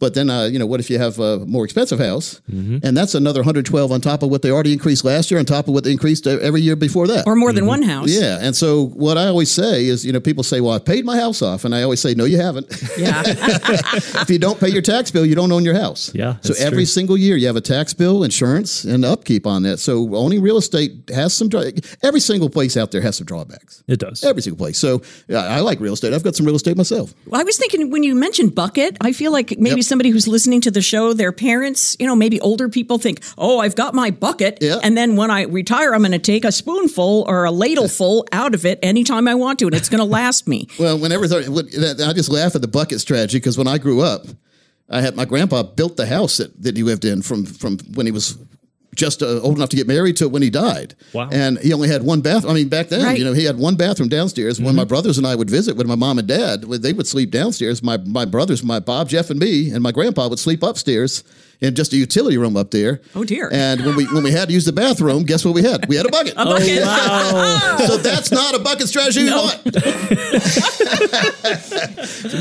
But then, uh, you know, what if you have a more expensive house,
Mm-hmm.
and that's another 112 on top of what they already increased last year, on top of what they increased every year before that?
Or more than one house.
yeah, and so what I always say is, you know, people say, "Well, I paid my house off," and I always say, "No, you haven't.
Yeah.
if you don't pay your tax bill, you don't own your house."
Yeah,
So every
true.
single year, you have a tax bill, insurance, and upkeep on that. So owning real estate has some. draw- Every single place out there has some drawbacks.
It does.
Every single place. So yeah, I like real estate. I've got some real estate myself.
Well, I was thinking when you mentioned bucket, I feel like maybe
Yep.
Somebody who's listening to the show, their parents, you know, maybe older people think, oh, I've got my bucket.
Yeah.
And then when I retire, I'm going to take a spoonful or a ladleful out of it anytime I want to, and it's going to last me.
Well, whenever uh, I just laugh at the bucket strategy because when I grew up, I had my grandpa built the house that, that he lived in from from when he was just uh, old enough to get married to when he died.
Wow.
And he only had one bathroom. I mean, back then,
Right.
you know, he had one bathroom downstairs. When my brothers and I would visit with my mom and dad, they would sleep downstairs. My my brothers, my Bob, Jeff, and me, and my grandpa would sleep upstairs in just a utility room up there.
Oh, dear.
And when we when we had to use the bathroom, guess what we had? We had a bucket.
bucket.
so that's not a bucket strategy you want.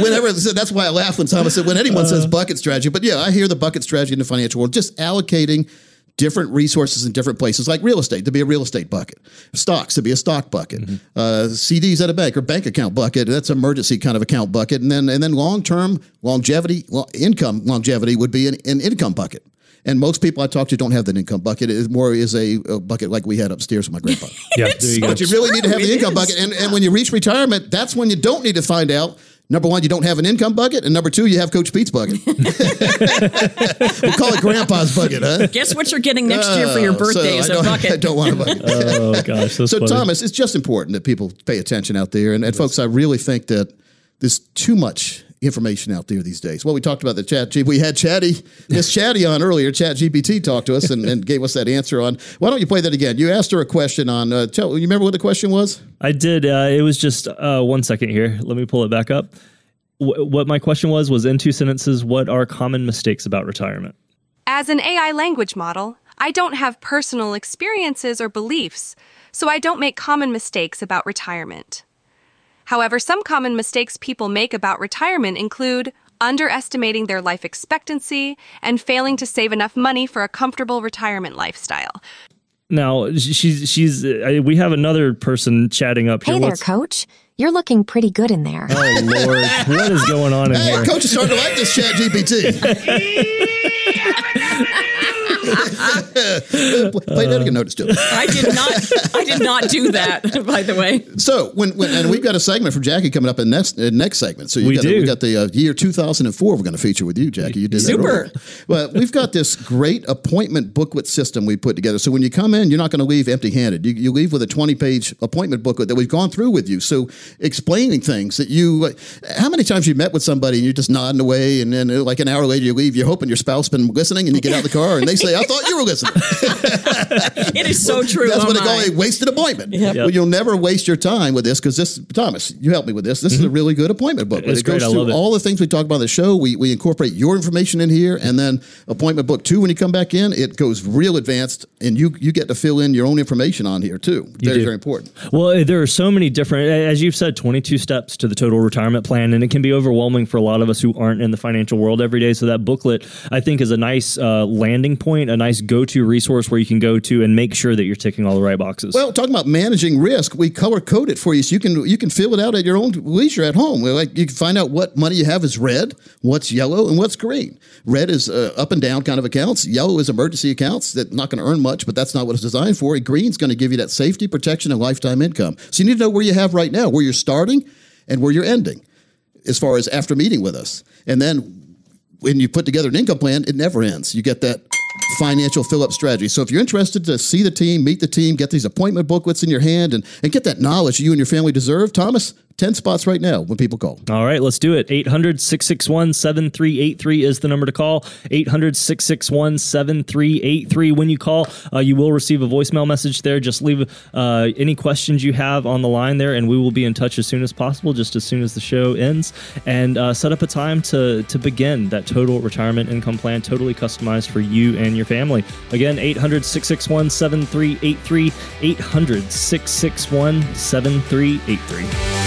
Whenever so that's why I laugh when Thomas said when anyone says bucket strategy. But yeah, I hear the bucket strategy in the financial world. Just allocating different resources in different places, like real estate to be a real estate bucket, stocks to be a stock bucket, uh, CDs at a bank or bank account bucket. That's emergency kind of account bucket, and then and then long term longevity, well, income longevity would be an, an income bucket. And most people I talk to don't have that income bucket. It is more is a, a bucket like we had upstairs with my grandpa.
Yeah, there you go.
But you really need to have the income
is.
bucket. And, and when you reach retirement, that's when you don't need to find out. Number one, you don't have an income bucket. And number two, you have Coach Pete's bucket. we'll call it Grandpa's bucket, huh?
Guess what you're getting next year for your
Oh,
birthday
so
is
I
a bucket.
I don't want a bucket.
Oh gosh,
so,
funny.
Thomas, it's just important that people pay attention out there. And, and folks, I really think that there's too much information out there these days. Well, we talked about the chat. G- We had Chatty, Miss Chatty on earlier. Chat GPT talked to us and, and gave us that answer on. Why don't you play that again? You asked her a question on. Uh, tell, you remember what the question was?
I did. Uh, it was just uh, one second here. Let me pull it back up. wh- what my question was was in two sentences. What are common mistakes about retirement?
As an AI language model, I don't have personal experiences or beliefs, so I don't make common mistakes about retirement. However, some common mistakes people make about retirement include underestimating their life expectancy and failing to save enough money for a comfortable retirement lifestyle.
Now she's she's uh, we have another person chatting up here.
Hey there,
What's-
coach. You're looking pretty good in there.
Oh Lord, what is going on in
Hey,
here?
coach is starting to like this chat GPT. Play that again. Notice too.
I did not. I did not do that. By the way,
So when, when and we've got a segment from Jackie coming up in next uh, next segment. So you
We
got
do.
The, we got the uh, year 2004. We're going to feature with you, Jackie. You did
Super.
earlier. Well, we've got this great appointment booklet system we put together. So when you come in, you're not going to leave empty-handed. You, you leave with a 20-page appointment booklet that we've gone through with you. So explaining things that you. Uh, how many times you met with somebody and you're just nodding away, and then uh, like an hour later you leave. You're hoping your spouse been listening, and you get out of the car and they say, "I thought you were listening."
it is so true.
That's what they call a wasted appointment.
Yep.
Well, you'll never waste your time with this because this, Thomas, you help me with this. This is a really good appointment book.
Mm-hmm. It's
it goes
great. I
through
love it.
all the things we talk about on the show. We, we incorporate your information in here, and then appointment book two. When you come back in, it goes real advanced, and you you get to fill in your own information on here too. Very
do.
very important.
Well, there are so many different, as you've said, 22 steps to the total retirement plan, and it can be overwhelming for a lot of us who aren't in the financial world every day. So that booklet, I think, is a nice uh, landing point, a nice go-to resource where you can go to and make sure that you're ticking all the right boxes.
Well, talking about managing risk, we color code it for you, so you can you can fill it out at your own leisure at home. Like you can find out what money you have is red, what's yellow, and what's green. Red is uh, up and down kind of accounts. Yellow is emergency accounts that not going to earn much, but that's not what it's designed for. Green's going to give you that safety, protection, and lifetime income. So you need to know where you have right now, where you're starting, and where you're ending, as far as after meeting with us, and then when you put together an income plan, it never ends. You get that financial fill up strategy. So if you're interested to see the team, meet the team, get these appointment booklets in your hand, and, and get that knowledge you and your family deserve, Thomas, 10 spots right now when people call.
All right, let's do it. 800 661 7383 is the number to call. 800 661 7383. When you call, uh, you will receive a voicemail message there. Just leave uh, any questions you have on the line there, and we will be in touch as soon as possible, just as soon as the show ends, and uh, set up a time to, to begin that total retirement income plan, totally customized for you and your family. Again, 800 661 7383. 800 661 7383.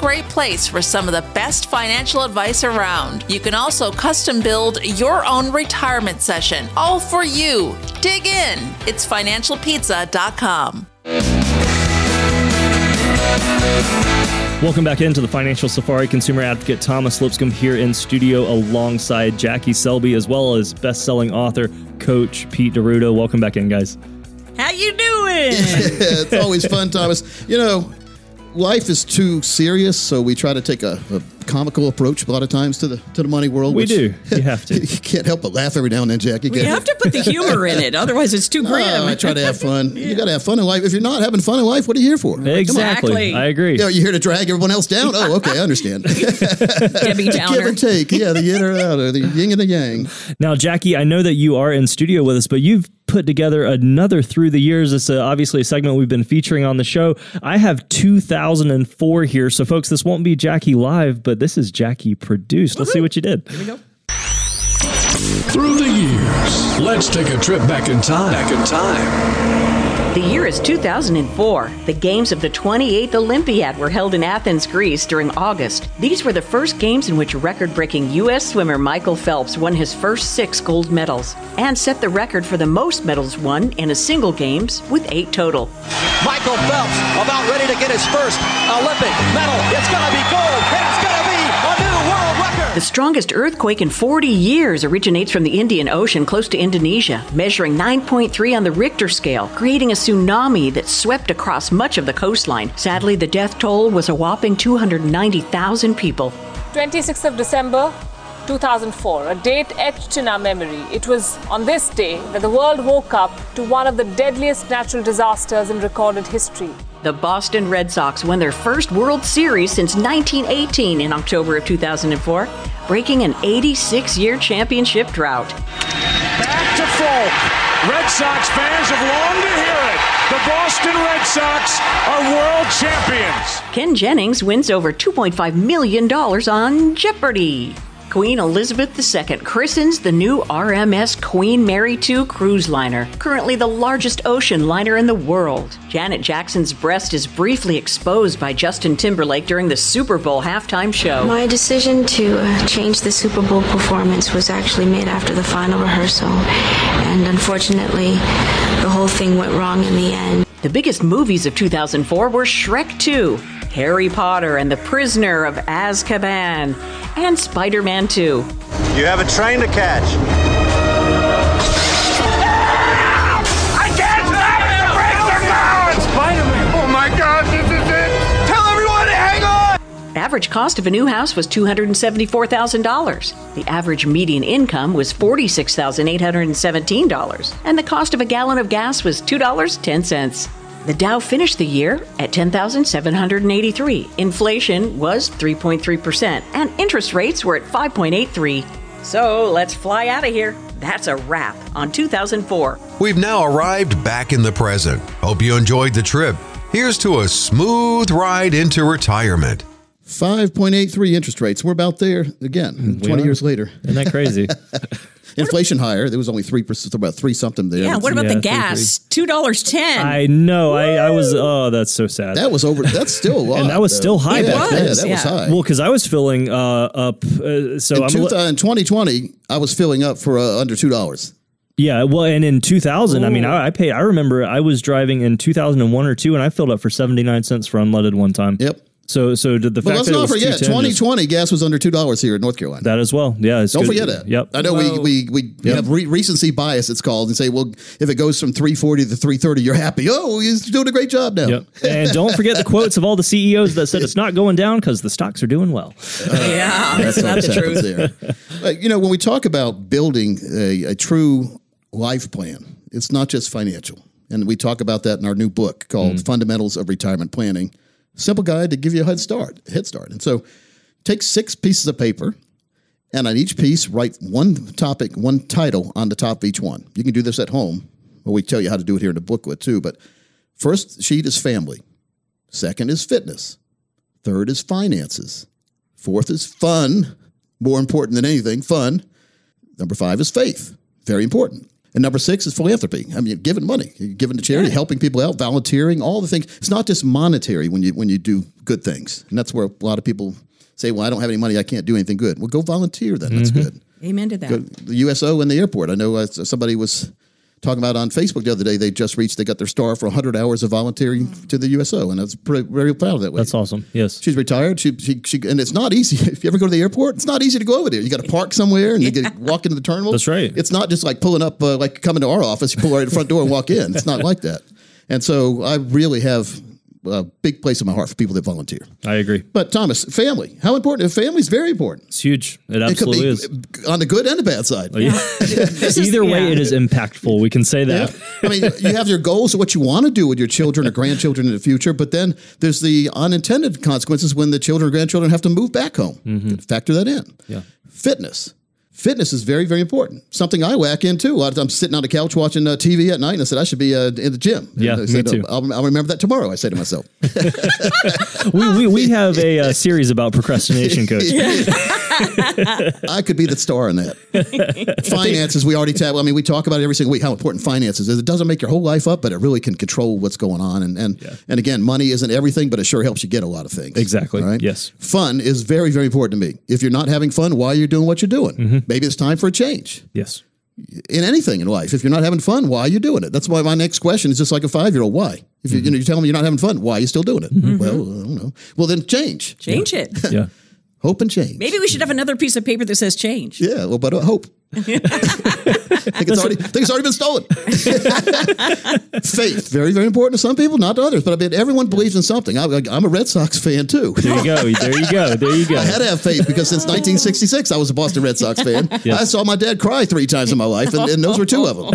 great place for some of the best financial advice around. You can also custom build your own retirement session, all for you. Dig in. It's financialpizza.com.
Welcome back into the Financial Safari. Consumer advocate Thomas Lipscomb here in studio alongside Jackie Selby, as well as best-selling author Coach Pete D'Arruda. Welcome back in, guys.
How you doing?
it's always fun, Thomas. You know, life is too serious, so we try to take a, a comical approach a lot of times to the to the money world.
We do. You have to.
you can't help but laugh every now and then, Jackie. You
We
can't-
have to put the humor in it, otherwise it's too grim.
I try to have fun. You got to have fun in life. If you're not having fun in life, what are you here for?
Exactly.
Exactly.
I agree.
You know, you're here to drag everyone else down. Oh, okay, I understand.
Debbie
Give
Downer.
and take. Yeah, the yin or out, or the yin and the yang.
Now, Jackie, I know that you are in studio with us, but you've put together another through the years. It's uh obviously a segment we've been featuring on the show. I have 2004 here. So, folks, this won't be Jackie live, but this is Jackie produced. Let's see what you did. Here we go.
Through the years, let's take a trip back in time. Back in time.
The year is 2004. The games of the 28th Olympiad were held in Athens, Greece during August. These were the first games in which record breaking U.S. swimmer Michael Phelps won his first six gold medals and set the record for the most medals won in a single games with eight total.
Michael Phelps about ready to get his first Olympic medal. It's going to be gold, it's going
The strongest earthquake in 40 years originates from the Indian Ocean close to Indonesia, measuring 9.3 on the Richter scale, creating a tsunami that swept across much of the coastline. Sadly, the death toll was a whopping 290,000 people.
26th of December 2004, a date etched in our memory. It was on this day that the world woke up to one of the deadliest natural disasters in recorded history.
The Boston Red Sox won their first World Series since 1918 in October of 2004, breaking an 86 year championship drought.
Back to Foulke. Red Sox fans have longed to hear it. The Boston Red Sox are world champions.
Ken Jennings wins over $2.5 million on Jeopardy! Queen Elizabeth II christens the new RMS Queen Mary II cruise liner, currently the largest ocean liner in the world. Janet Jackson's breast is briefly exposed by Justin Timberlake during the Super Bowl halftime show.
My decision to uh, change the Super Bowl performance was actually made after the final rehearsal, and unfortunately, the whole thing went wrong in the end.
The biggest movies of 2004 were Shrek 2, Harry Potter and the Prisoner of Azkaban, and Spider Man 2.
You have a train to catch.
I can't stop it! The brakes are gone! Spider-Man! Oh my god, this is it! Tell everyone to hang on!
Average cost of a new house was $274,000. The average median income was $46,817. And the cost of a gallon of gas was $2.10. The Dow finished the year at 10,783. Inflation was 3.3%, and interest rates were at 5.83. So let's fly out of here. That's a wrap on 2004.
We've now arrived back in the present. Hope you enjoyed the trip. Here's to a smooth ride into retirement.
5.83 interest rates. We're about there again, 20
are.
years later.
Isn't that crazy?
Inflation higher. There was only 3%, about 3 something there.
Yeah, what about
Yeah,
the gas? Two dollars ten.
I know. I, I was. Oh, that's so sad.
That was over. That's still a lot.
and that was
though.
still high
Yeah,
back
yeah,
then.
that was high.
Well, because I was filling uh, up. Uh, so
in,
I'm.
two,
li-
in 2020, I was filling up for uh, under $2.
Yeah, well, and in 2000, I mean. I, I paid. I remember I was driving in 2001 or two, and I filled up for 79 cents for unleaded one time.
Yep.
So, so did the
But
fact
let's
that it
not
was
forget,
210 just-
2020 gas was under $2 here in North Carolina.
that as well. Yeah, it's
Don't
good.
forget that.
Yep.
I know we we we, we have re- recency bias. It's called, and say, well, if it goes from three forty to three thirty, you're happy. Oh, he's doing a great job now.
Yep. And don't forget the quotes of all the CEOs that said it's not going down because the stocks are doing well.
yeah,
That's
that's not
always
the truth.
there. Uh, you know, when we talk about building a, a true life plan, it's not just financial. And we talk about that in our new book called
Mm.
Fundamentals of Retirement Planning. Simple guide to give you a head start. Head start. And so take six pieces of paper and on each piece write one topic, one title on the top of each one. You can do this at home, we tell you how to do it here in the booklet too. But first sheet is family. Second is fitness. Third is finances. Fourth is fun, more important than anything, fun. Number five is faith, very important. And number six is philanthropy. I mean, giving money, giving to charity, helping people out, volunteering, all the things. It's not just monetary when you when you do good things, and that's where a lot of people say, "Well, I don't have any money, I can't do anything good." Well, go volunteer then. That's good.
Amen to that.
Go, the USO and the airport. I know uh, somebody was talking about on Facebook the other day. They just reached, they got their star for 100 hours of volunteering to the USO, and I was pretty, very proud of that. Way.
That's awesome. Yes.
She's retired. She, she, she, and it's not easy. If you ever go to the airport, it's not easy to go over there. You got to park somewhere and you get walk into the terminal.
That's right.
It's not just like pulling up, uh, like coming to our office. You pull right at the front door and walk in. It's not like that. And so I really have a big place in my heart for people that volunteer.
I agree.
But Thomas, family, how important? Family is very important.
It's huge. It
It could
absolutely
be
is.
on the good and the bad side.
Oh, yeah. Either way, it is impactful. We can say that.
I mean, you have your goals of what you want to do with your children or grandchildren in the future, but then there's the unintended consequences when the children or grandchildren have to move back home. Mm-hmm. Factor that in.
Yeah.
Fitness. Fitness is very, very important. Something I whack into. A lot of times I'm sitting on the couch watching uh, TV at night and I said, I should be uh, in the gym.
Yeah, me
said,
too.
I'll, I'll remember that tomorrow, I say to myself.
we, we, we have a, uh series about procrastination, coach.
I could be the star in that. finances, we already tab. I mean, we talk about it every single week how important finances is. It doesn't make your whole life up, but it really can control what's going on. And and and again, money isn't everything, but it sure helps you get a lot of things.
Exactly.
Right?
Yes.
Fun is very, very important to me. If you're not having fun, why are you doing what you're doing?
Mm-hmm.
Maybe it's time for a change.
Yes.
In anything in life, if you're not having fun, why are you doing it? That's why my next question is just like a five year old. Why? If you,
Mm-hmm.
you know, you tell me you're not having fun, why are you still doing it? Well, I don't know. Well, then change.
Change it.
Yeah.
Hope and change.
Maybe we should have another piece of paper that says change.
Yeah, well, but uh, hope. I think it's already, I think it's already been stolen. Faith, very, very important to some people, not to others. But I mean, everyone believes in something. I, am a Red Sox fan too.
There you go. There you go. There you go.
I had to have faith because since 1966, I was a Boston Red Sox fan. Yes. I saw my dad cry three times in my life, and, and those were two of them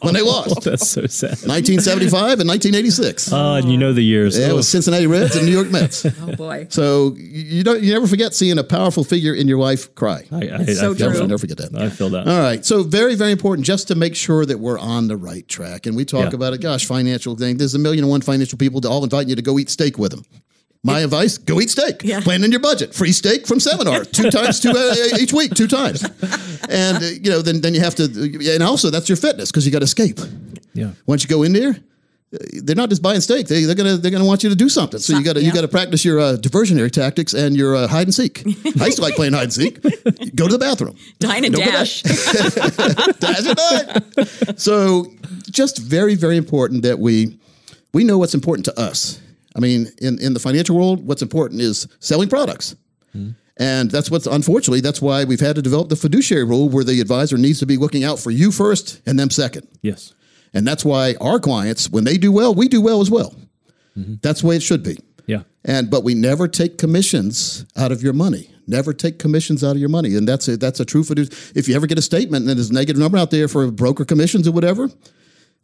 when they lost.
That's so sad.
1975 and 1986.
Oh, and you know the years.
Yeah, it was Cincinnati Reds and New York Mets.
oh boy.
So you don't, you never forget seeing a powerful figure in your life cry.
I, I,
so
I
true.
I'll never forget that.
I feel that.
All right. So very, very important just to make sure that we're on the right track. And we talk
Yeah.
about it, gosh, financial thing. There's a million and one financial people all inviting you to go eat steak with them. My advice, go eat steak.
Yeah.
Plan in your budget. Free steak from Seminar. Two times, two uh, each week, two times. And, uh, you know, then, then you have to, and also that's your fitness because you got to escape.
Yeah.
Once you go in there, uh, they're not just buying steak. They, they're gonna they're gonna want you to do something. So you got to you got to practice your uh, diversionary tactics and your uh, hide and seek. I used to like playing hide and seek. Go to the bathroom.
Dine and
Don't
dash.
Dash and dine. So just very very important that we we know what's important to us. I mean, in in the financial world, what's important is selling products. And that's what's unfortunately that's why we've had to develop the fiduciary rule where the advisor needs to be looking out for you first and them second.
Yes.
And that's why our clients, when they do well, we do well as well. That's the way it should be.
Yeah.
And but we never take commissions out of your money. Never take commissions out of your money, and that's a that's a true fiduciary. If you ever get a statement and there's a negative number out there for broker commissions or whatever,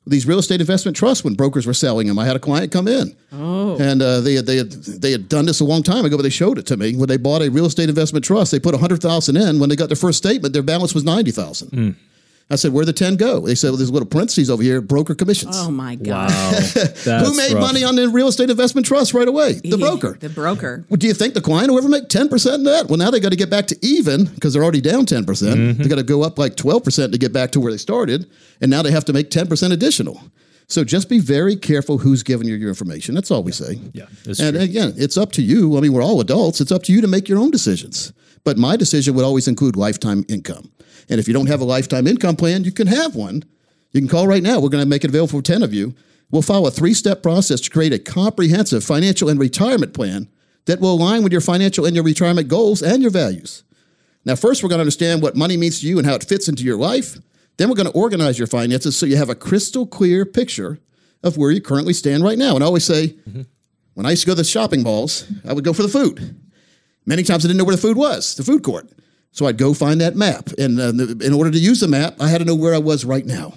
these real estate investment trusts, when brokers were selling them, I had a client come in,
Oh.
and uh, they had, they had they had done this a long time ago, but they showed it to me when they bought a real estate investment trust. They put a hundred thousand in. When they got their first statement, their balance was ninety thousand. I said, "Where'd the ten go?" They said, "Well, there's little parentheses over here, broker commissions."
Oh my God.
Wow.
Who made
rough.
money on the real estate investment trust right away? The broker.
The broker.
Well, do you think the client will ever make 10% of that? Well, now they got to get back to even because they're already down 10%. percent
Mm-hmm.
They got to go up like 12% to get back to where they started. And now they have to make 10% additional. So just be very careful who's giving you your information. That's all we say.
Yeah,
and
true.
again, it's up to you. I mean, we're all adults. It's up to you to make your own decisions. But my decision would always include lifetime income. And if you don't have a lifetime income plan, you can have one. You can call right now. We're going to make it available for 10 of you. We'll follow a three step process to create a comprehensive financial and retirement plan that will align with your financial and your retirement goals and your values. Now, first, we're going to understand what money means to you and how it fits into your life. Then, we're going to organize your finances so you have a crystal clear picture of where you currently stand right now. And I always say, mm-hmm. when I used to go to the shopping malls, I would go for the food. Many times I didn't know where the food was, the food court. So I'd go find that map. And uh, in order to use the map, I had to know where I was right now.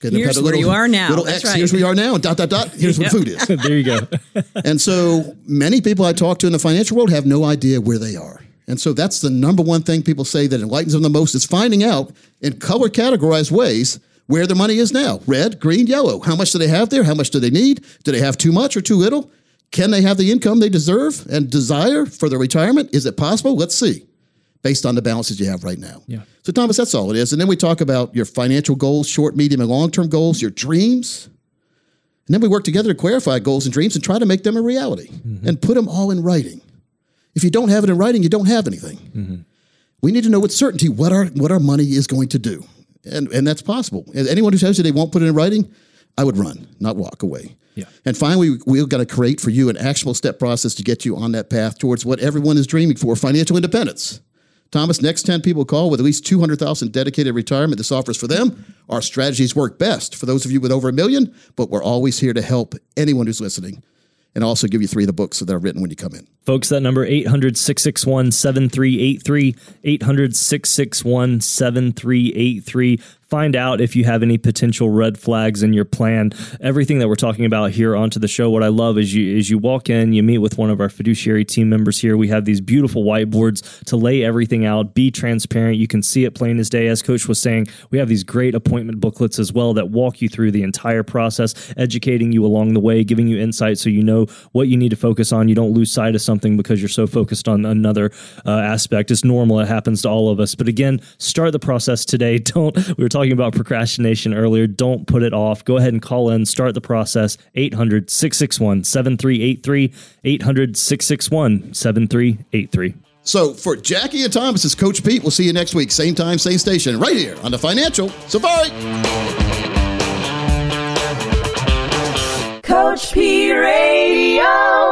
Couldn't
Here's
had a
where you are now.
Little
That's
X,
right.
here's where you are now, and dot, dot, dot, here's where the food is.
there you go.
And so many people I talk to in the financial world have no idea where they are. And so that's the number one thing people say that enlightens them the most is finding out in color categorized ways where their money is now. Red, green, yellow. How much do they have there? How much do they need? Do they have too much or too little? Can they have the income they deserve and desire for their retirement? Is it possible? Let's see. Based on the balances you have right now.
Yeah.
So Thomas, that's all it is. And then we talk about your financial goals, short, medium, and long-term goals, your dreams. And then we work together to clarify goals and dreams and try to make them a reality mm-hmm. and put them all in writing. If you don't have it in writing, you don't have anything. Mm-hmm. We need to know with certainty what our what our money is going to do. And and that's possible. And anyone who tells you they won't put it in writing, I would run, not walk away.
Yeah.
And finally, we- we've got to create for you an actionable step process to get you on that path towards what everyone is dreaming for, financial independence. Thomas, next 10 people call with at least 200,000 dedicated retirement this offers for them. Our strategies work best for those of you with over a million, but we're always here to help anyone who's listening and also give you three of the books that are written when you come in.
Folks, that number 800 661 7383. 800 661 7383. Find out if you have any potential red flags in your plan. Everything that we're talking about here onto the show. What I love is you is you walk in, you meet with one of our fiduciary team members here. We have these beautiful whiteboards to lay everything out, be transparent. You can see it plain as day. As Coach was saying, we have these great appointment booklets as well that walk you through the entire process, educating you along the way, giving you insight so you know what you need to focus on. You don't lose sight of something because you're so focused on another uh, aspect. It's normal. It happens to all of us. But again, start the process today. Don't, we were talking about procrastination earlier. Don't put it off. Go ahead and call in, start the process. 800 661 7383. 800 661 7383.
So for Jackie and Thomas, it's Coach Pete. We'll see you next week, same time, same station, right here on the Financial Safari.
Coach P Radio.